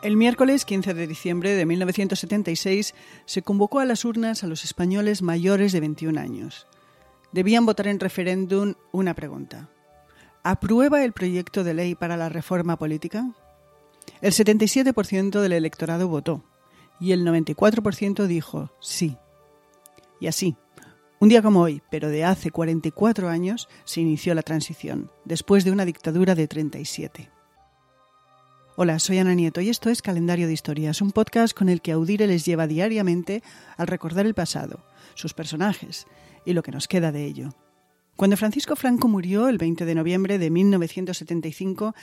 El miércoles 15 de diciembre de 1976 se convocó a las urnas a los españoles mayores de 21 años. Debían votar en referéndum una pregunta. ¿Aprueba el proyecto de ley para la reforma política? El 77% del electorado votó y el 94% dijo sí. Y así, un día como hoy, pero de hace 44 años, se inició la transición, después de una dictadura de 37. Hola, soy Ana Nieto y esto es Calendario de Historias, un podcast con el que Audire les lleva diariamente al recordar el pasado, sus personajes y lo que nos queda de ello. Cuando Francisco Franco murió el 20 de noviembre de 1975,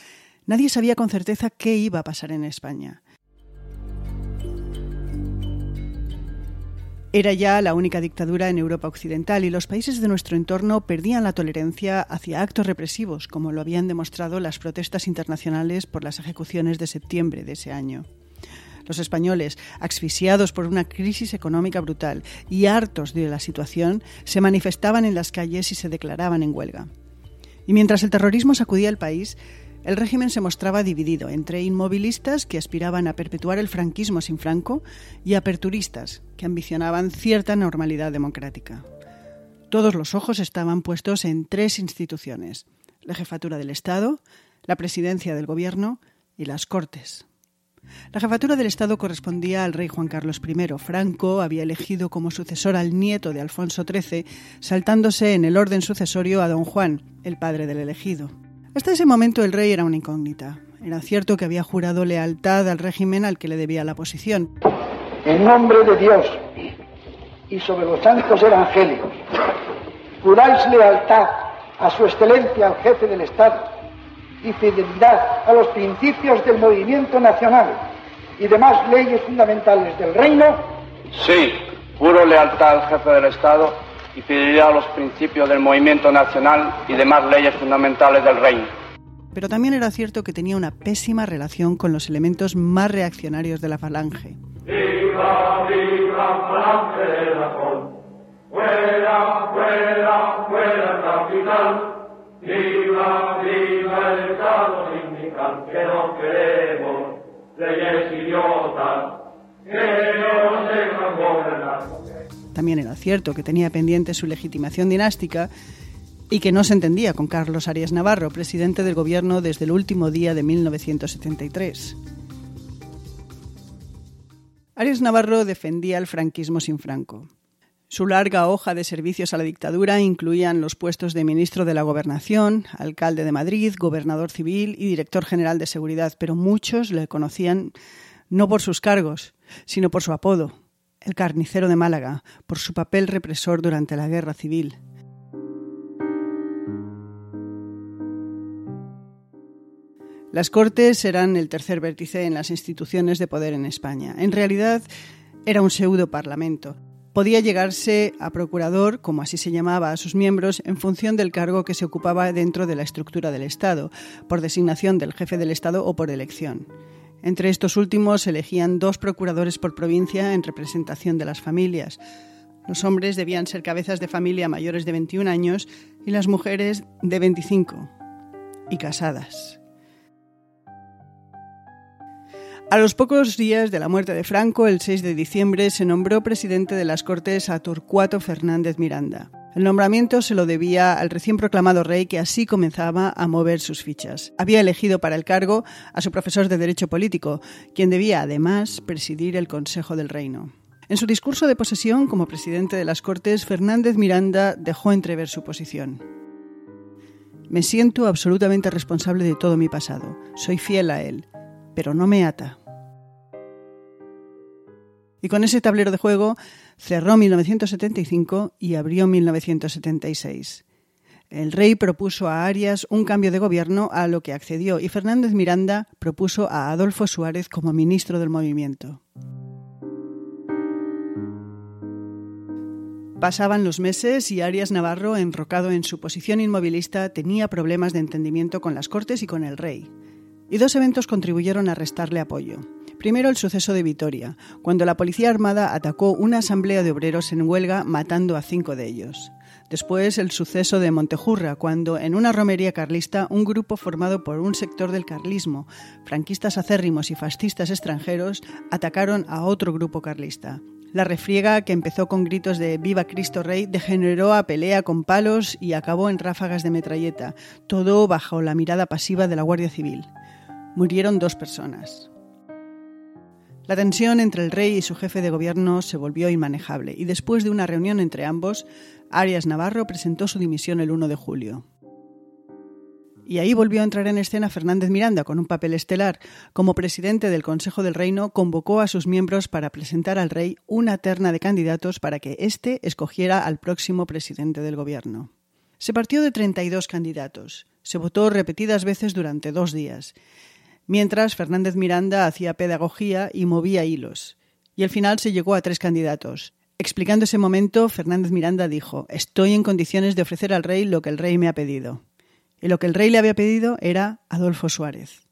nadie sabía con certeza qué iba a pasar en España. Era ya la única dictadura en Europa Occidental y los países de nuestro entorno perdían la tolerancia hacia actos represivos, como lo habían demostrado las protestas internacionales por las ejecuciones de septiembre de ese año. Los españoles, asfixiados por una crisis económica brutal y hartos de la situación, se manifestaban en las calles y se declaraban en huelga. Y mientras el terrorismo sacudía el país, el régimen se mostraba dividido entre inmovilistas que aspiraban a perpetuar el franquismo sin Franco y aperturistas que ambicionaban cierta normalidad democrática. Todos los ojos estaban puestos en tres instituciones, la jefatura del Estado, la presidencia del Gobierno y las Cortes. La jefatura del Estado correspondía al rey Juan Carlos I. Franco había elegido como sucesor al nieto de Alfonso XIII, saltándose en el orden sucesorio a don Juan, el padre del elegido. Hasta ese momento el rey era una incógnita. Era cierto que había jurado lealtad al régimen al que le debía la posición. En nombre de Dios y sobre los santos evangélicos, juráis lealtad a su excelencia, al jefe del Estado, y fidelidad a los principios del movimiento nacional y demás leyes fundamentales del reino. Sí, juro lealtad al jefe del Estado y fidelidad a los principios del movimiento nacional y demás leyes fundamentales del reino. Pero también era cierto que tenía una pésima relación con los elementos más reaccionarios de la falange. ¡Viva, viva, falange de la ¡Fuera, fuera, fuera capital! ¡Viva, viva el Estado sindical! Que no queremos leyes idiotas que no gobernar. También era cierto que tenía pendiente su legitimación dinástica y que no se entendía con Carlos Arias Navarro, presidente del gobierno desde el último día de 1973. Arias Navarro defendía el franquismo sin Franco. Su larga hoja de servicios a la dictadura incluían los puestos de ministro de la Gobernación, alcalde de Madrid, gobernador civil y director general de seguridad, pero muchos le conocían no por sus cargos, sino por su apodo, el carnicero de Málaga, por su papel represor durante la Guerra Civil. Las Cortes eran el tercer vértice en las instituciones de poder en España. En realidad, era un pseudo parlamento. Podía llegarse a procurador, como así se llamaba a sus miembros, en función del cargo que se ocupaba dentro de la estructura del Estado, por designación del jefe del Estado o por elección. Entre estos últimos se elegían dos procuradores por provincia en representación de las familias. Los hombres debían ser cabezas de familia mayores de 21 años y las mujeres de 25 y casadas. A los pocos días de la muerte de Franco, el 6 de diciembre, se nombró presidente de las Cortes a Torcuato Fernández Miranda. El nombramiento se lo debía al recién proclamado rey que así comenzaba a mover sus fichas. Había elegido para el cargo a su profesor de Derecho Político, quien debía además presidir el Consejo del Reino. En su discurso de posesión como presidente de las Cortes, Fernández Miranda dejó entrever su posición. Me siento absolutamente responsable de todo mi pasado. Soy fiel a él, pero no me ata. Y con ese tablero de juego cerró 1975 y abrió 1976. El rey propuso a Arias un cambio de gobierno a lo que accedió y Fernández Miranda propuso a Adolfo Suárez como ministro del movimiento. Pasaban los meses y Arias Navarro, enrocado en su posición inmovilista, tenía problemas de entendimiento con las Cortes y con el rey. Y dos eventos contribuyeron a restarle apoyo. Primero el suceso de Vitoria, cuando la Policía Armada atacó una asamblea de obreros en huelga matando a cinco de ellos. Después el suceso de Montejurra, cuando en una romería carlista un grupo formado por un sector del carlismo, franquistas acérrimos y fascistas extranjeros, atacaron a otro grupo carlista. La refriega, que empezó con gritos de Viva Cristo Rey, degeneró a pelea con palos y acabó en ráfagas de metralleta, todo bajo la mirada pasiva de la Guardia Civil. Murieron dos personas. La tensión entre el rey y su jefe de gobierno se volvió inmanejable y después de una reunión entre ambos, Arias Navarro presentó su dimisión el 1 de julio. Y ahí volvió a entrar en escena Fernández Miranda con un papel estelar. Como presidente del Consejo del Reino, convocó a sus miembros para presentar al rey una terna de candidatos para que éste escogiera al próximo presidente del gobierno. Se partió de 32 candidatos. Se votó repetidas veces durante dos días. Mientras, Fernández Miranda hacía pedagogía y movía hilos. Y al final se llegó a tres candidatos. Explicando ese momento, Fernández Miranda dijo, Estoy en condiciones de ofrecer al rey lo que el rey me ha pedido. Y lo que el rey le había pedido era Adolfo Suárez.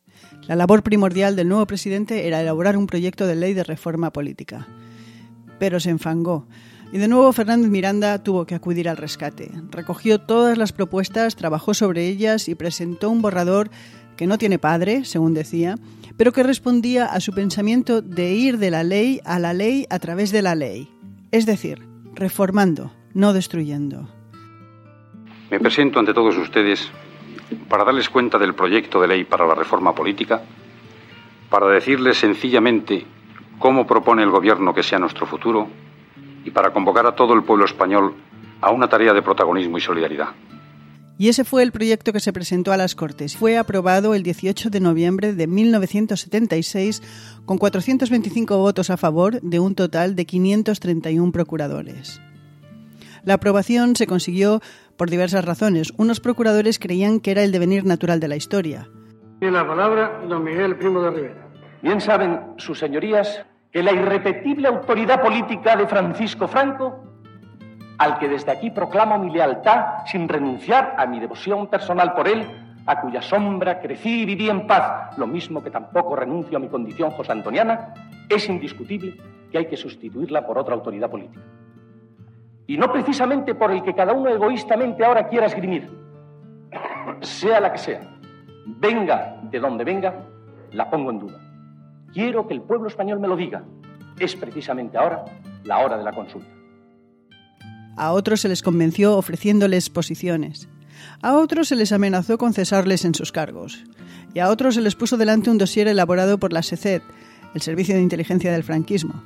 La labor primordial del nuevo presidente era elaborar un proyecto de ley de reforma política. Pero se enfangó. Y de nuevo Fernández Miranda tuvo que acudir al rescate. Recogió todas las propuestas, trabajó sobre ellas y presentó un borrador que no tiene padre, según decía, pero que respondía a su pensamiento de ir de la ley a la ley a través de la ley. Es decir, reformando, no destruyendo. Me presento ante todos ustedes para darles cuenta del proyecto de ley para la reforma política, para decirles sencillamente cómo propone el Gobierno que sea nuestro futuro y para convocar a todo el pueblo español a una tarea de protagonismo y solidaridad. Y ese fue el proyecto que se presentó a las Cortes. Fue aprobado el 18 de noviembre de 1976 con 425 votos a favor de un total de 531 procuradores. La aprobación se consiguió por diversas razones. Unos procuradores creían que era el devenir natural de la historia. Tiene la palabra don Miguel Primo de Rivera. Bien saben sus señorías que la irrepetible autoridad política de Francisco Franco, al que desde aquí proclamo mi lealtad sin renunciar a mi devoción personal por él, a cuya sombra crecí y viví en paz, lo mismo que tampoco renuncio a mi condición josantoniana, es indiscutible que hay que sustituirla por otra autoridad política y no precisamente por el que cada uno egoístamente ahora quiera esgrimir, sea la que sea, venga de donde venga, la pongo en duda. Quiero que el pueblo español me lo diga. Es precisamente ahora la hora de la consulta. A otros se les convenció ofreciéndoles posiciones. A otros se les amenazó con cesarles en sus cargos. Y a otros se les puso delante un dossier elaborado por la SECED, el Servicio de Inteligencia del Franquismo.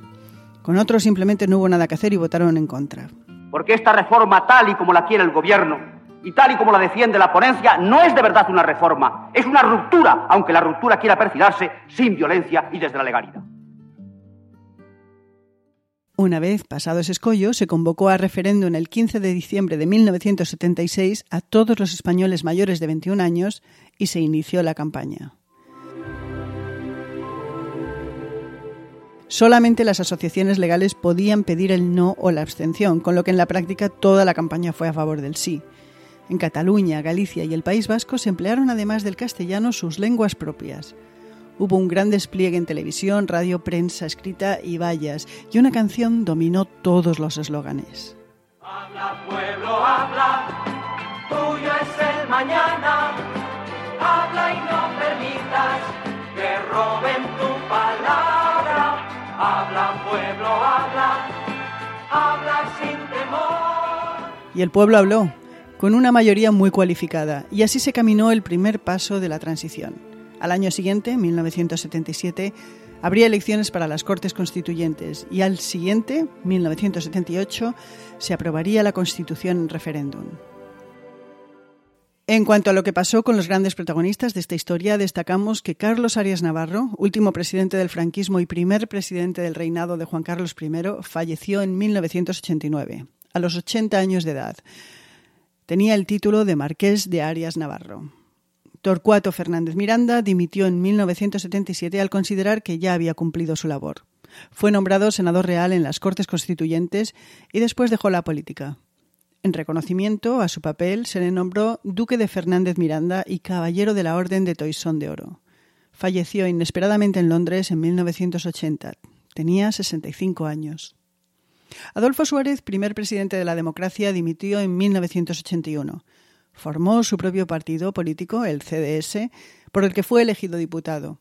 Con otros simplemente no hubo nada que hacer y votaron en contra porque esta reforma tal y como la quiere el gobierno y tal y como la defiende la ponencia no es de verdad una reforma, es una ruptura, aunque la ruptura quiera perfilarse sin violencia y desde la legalidad. Una vez pasado ese escollo, se convocó a referéndum el 15 de diciembre de 1976 a todos los españoles mayores de 21 años y se inició la campaña. Solamente las asociaciones legales podían pedir el no o la abstención, con lo que en la práctica toda la campaña fue a favor del sí. En Cataluña, Galicia y el País Vasco se emplearon además del castellano sus lenguas propias. Hubo un gran despliegue en televisión, radio, prensa escrita y vallas, y una canción dominó todos los eslóganes. Habla pueblo, habla, tuyo es el mañana, habla y no permitas que roben tu palabra. Habla pueblo, habla, habla sin temor. Y el pueblo habló, con una mayoría muy cualificada, y así se caminó el primer paso de la transición. Al año siguiente, 1977, habría elecciones para las Cortes Constituyentes y al siguiente, 1978, se aprobaría la Constitución en referéndum. En cuanto a lo que pasó con los grandes protagonistas de esta historia, destacamos que Carlos Arias Navarro, último presidente del franquismo y primer presidente del reinado de Juan Carlos I, falleció en 1989, a los 80 años de edad. Tenía el título de Marqués de Arias Navarro. Torcuato Fernández Miranda dimitió en 1977 al considerar que ya había cumplido su labor. Fue nombrado senador real en las Cortes Constituyentes y después dejó la política. En reconocimiento a su papel, se le nombró Duque de Fernández Miranda y Caballero de la Orden de Toisón de Oro. Falleció inesperadamente en Londres en 1980. Tenía 65 años. Adolfo Suárez, primer presidente de la democracia, dimitió en 1981. Formó su propio partido político, el CDS, por el que fue elegido diputado.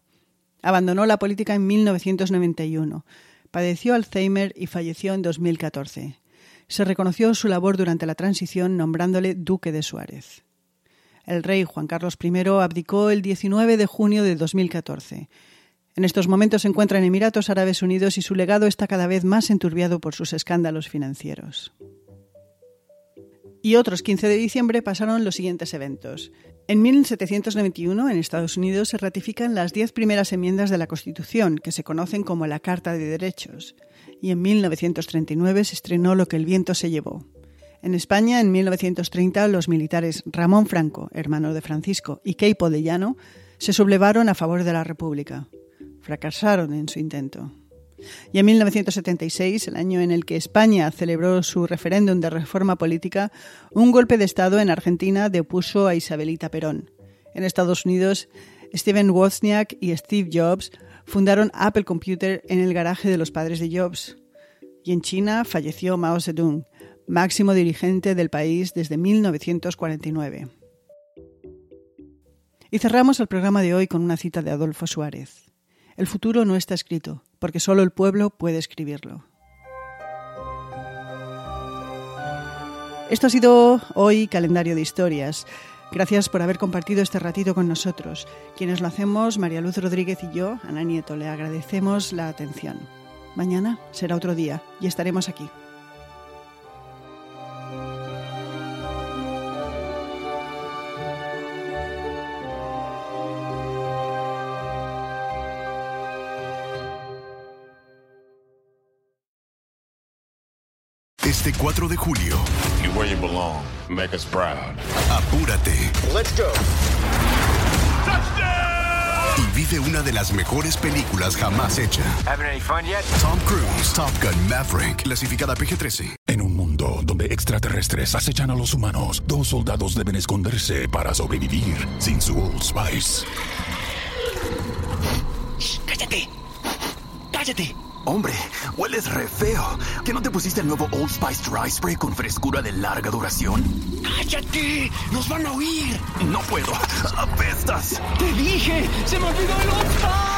Abandonó la política en 1991. Padeció Alzheimer y falleció en 2014. Se reconoció su labor durante la transición nombrándole duque de Suárez. El rey Juan Carlos I abdicó el 19 de junio de 2014. En estos momentos se encuentra en Emiratos Árabes Unidos y su legado está cada vez más enturbiado por sus escándalos financieros. Y otros 15 de diciembre pasaron los siguientes eventos. En 1791, en Estados Unidos, se ratifican las diez primeras enmiendas de la Constitución, que se conocen como la Carta de Derechos. Y en 1939 se estrenó Lo que el viento se llevó. En España, en 1930, los militares Ramón Franco, hermano de Francisco, y Queipo de Llano se sublevaron a favor de la República fracasaron en su intento. Y en 1976, el año en el que España celebró su referéndum de reforma política, un golpe de Estado en Argentina depuso a Isabelita Perón. En Estados Unidos, Steven Wozniak y Steve Jobs fundaron Apple Computer en el garaje de los padres de Jobs. Y en China falleció Mao Zedong, máximo dirigente del país desde 1949. Y cerramos el programa de hoy con una cita de Adolfo Suárez. El futuro no está escrito, porque solo el pueblo puede escribirlo. Esto ha sido hoy Calendario de Historias. Gracias por haber compartido este ratito con nosotros. Quienes lo hacemos, María Luz Rodríguez y yo, Ana Nieto, le agradecemos la atención. Mañana será otro día y estaremos aquí. Este 4 de julio. You where you belong. Make us proud. Apúrate. Let's go. Y vive una de las mejores películas jamás hecha. Having any fun yet? Tom Cruise, Top Gun Maverick, clasificada PG-13. En un mundo donde extraterrestres acechan a los humanos, dos soldados deben esconderse para sobrevivir sin su Old Spice. ¡Cállate! ¡Cállate! Hombre, hueles re feo. ¿Que no te pusiste el nuevo Old Spice Dry Spray con frescura de larga duración? ¡Cállate! ¡Nos van a oír! No puedo. ¡Apestas! ¡Te dije! ¡Se me olvidó el Old Spice!